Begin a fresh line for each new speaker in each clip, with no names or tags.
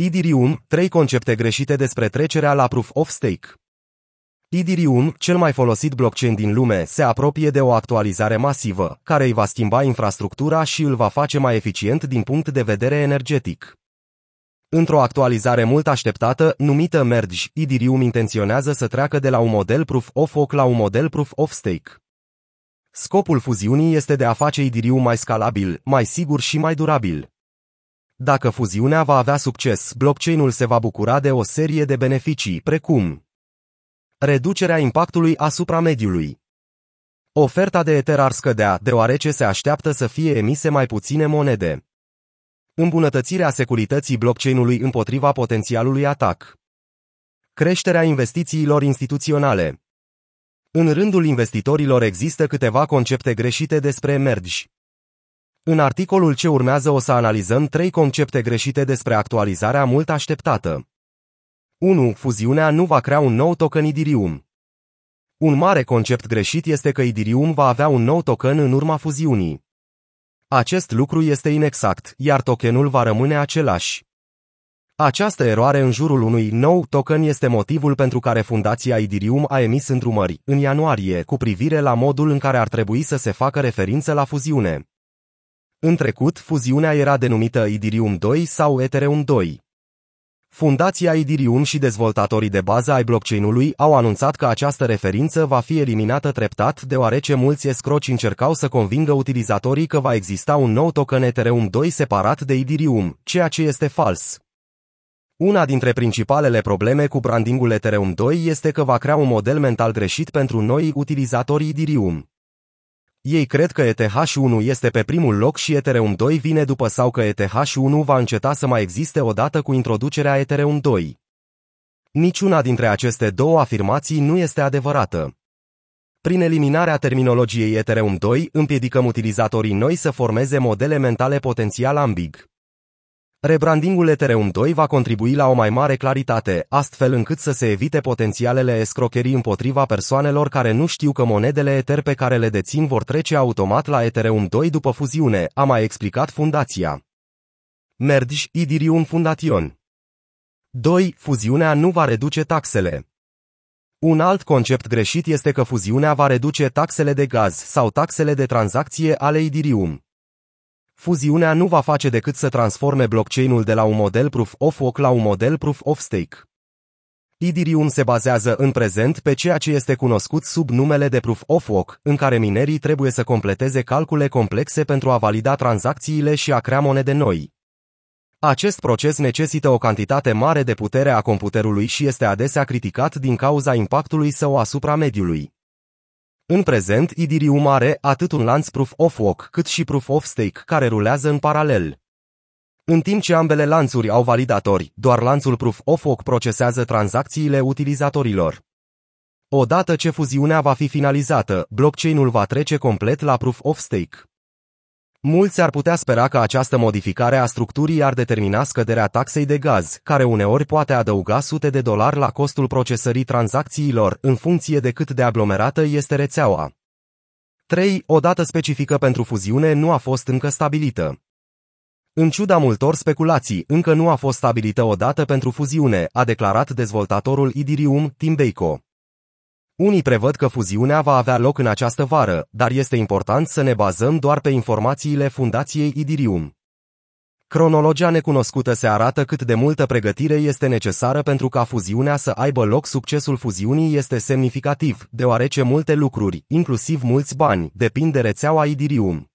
Idirium, trei concepte greșite despre trecerea la Proof of Stake. Idirium, cel mai folosit blockchain din lume, se apropie de o actualizare masivă, care îi va schimba infrastructura și îl va face mai eficient din punct de vedere energetic. Într-o actualizare mult așteptată, numită Merge, Idirium intenționează să treacă de la un model Proof of Work la un model Proof of Stake. Scopul fuziunii este de a face Idirium mai scalabil, mai sigur și mai durabil. Dacă fuziunea va avea succes, blockchain-ul se va bucura de o serie de beneficii, precum reducerea impactului asupra mediului. Oferta de Ether ar scădea, deoarece se așteaptă să fie emise mai puține monede. Îmbunătățirea securității blockchain-ului împotriva potențialului atac. Creșterea investițiilor instituționale. În rândul investitorilor există câteva concepte greșite despre Merge. În articolul ce urmează o să analizăm trei concepte greșite despre actualizarea mult așteptată. 1. Fuziunea nu va crea un nou token Idirium. Un mare concept greșit este că Idirium va avea un nou token în urma fuziunii. Acest lucru este inexact, iar tokenul va rămâne același. Această eroare în jurul unui nou token este motivul pentru care fundația Idirium a emis îndrumări, în ianuarie, cu privire la modul în care ar trebui să se facă referință la fuziune. În trecut, fuziunea era denumită Idirium 2 sau Ethereum 2. Fundația Idirium și dezvoltatorii de bază ai blockchain-ului au anunțat că această referință va fi eliminată treptat deoarece mulți escroci încercau să convingă utilizatorii că va exista un nou token Ethereum 2 separat de Idirium, ceea ce este fals. Una dintre principalele probleme cu brandingul Ethereum 2 este că va crea un model mental greșit pentru noi utilizatori Idirium. Ei cred că ETH1 este pe primul loc și Ethereum 2 vine după sau că ETH1 va înceta să mai existe odată cu introducerea Ethereum 2. Niciuna dintre aceste două afirmații nu este adevărată. Prin eliminarea terminologiei Ethereum 2, împiedicăm utilizatorii noi să formeze modele mentale potențial ambig. Rebrandingul Ethereum 2 va contribui la o mai mare claritate, astfel încât să se evite potențialele escrocherii împotriva persoanelor care nu știu că monedele Ether pe care le dețin vor trece automat la Ethereum 2 după fuziune, a mai explicat fundația. Merge Idirium Fundation 2. Fuziunea nu va reduce taxele. Un alt concept greșit este că fuziunea va reduce taxele de gaz sau taxele de tranzacție ale Idirium. Fuziunea nu va face decât să transforme blockchain-ul de la un model Proof of Work la un model Proof of Stake. Idirium se bazează în prezent pe ceea ce este cunoscut sub numele de Proof of Work, în care minerii trebuie să completeze calcule complexe pentru a valida tranzacțiile și a crea monede noi. Acest proces necesită o cantitate mare de putere a computerului și este adesea criticat din cauza impactului său asupra mediului. În prezent, Idirium are atât un lanț Proof of Work cât și Proof of Stake care rulează în paralel. În timp ce ambele lanțuri au validatori, doar lanțul Proof of Work procesează tranzacțiile utilizatorilor. Odată ce fuziunea va fi finalizată, blockchain-ul va trece complet la Proof of Stake. Mulți ar putea spera că această modificare a structurii ar determina scăderea taxei de gaz, care uneori poate adăuga sute de dolari la costul procesării tranzacțiilor, în funcție de cât de aglomerată este rețeaua. 3. O dată specifică pentru fuziune nu a fost încă stabilită. În ciuda multor speculații, încă nu a fost stabilită o dată pentru fuziune, a declarat dezvoltatorul Idirium, Tim Beiko. Unii prevăd că fuziunea va avea loc în această vară, dar este important să ne bazăm doar pe informațiile fundației Idirium. Cronologia necunoscută se arată cât de multă pregătire este necesară pentru ca fuziunea să aibă loc. Succesul fuziunii este semnificativ, deoarece multe lucruri, inclusiv mulți bani, depind de rețeaua Idirium.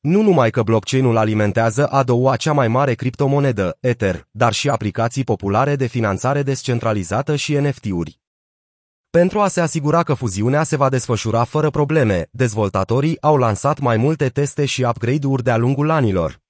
Nu numai că blockchain-ul alimentează ADOA cea mai mare criptomonedă, Ether, dar și aplicații populare de finanțare descentralizată și NFT-uri. Pentru a se asigura că fuziunea se va desfășura fără probleme, dezvoltatorii au lansat mai multe teste și upgrade-uri de-a lungul anilor.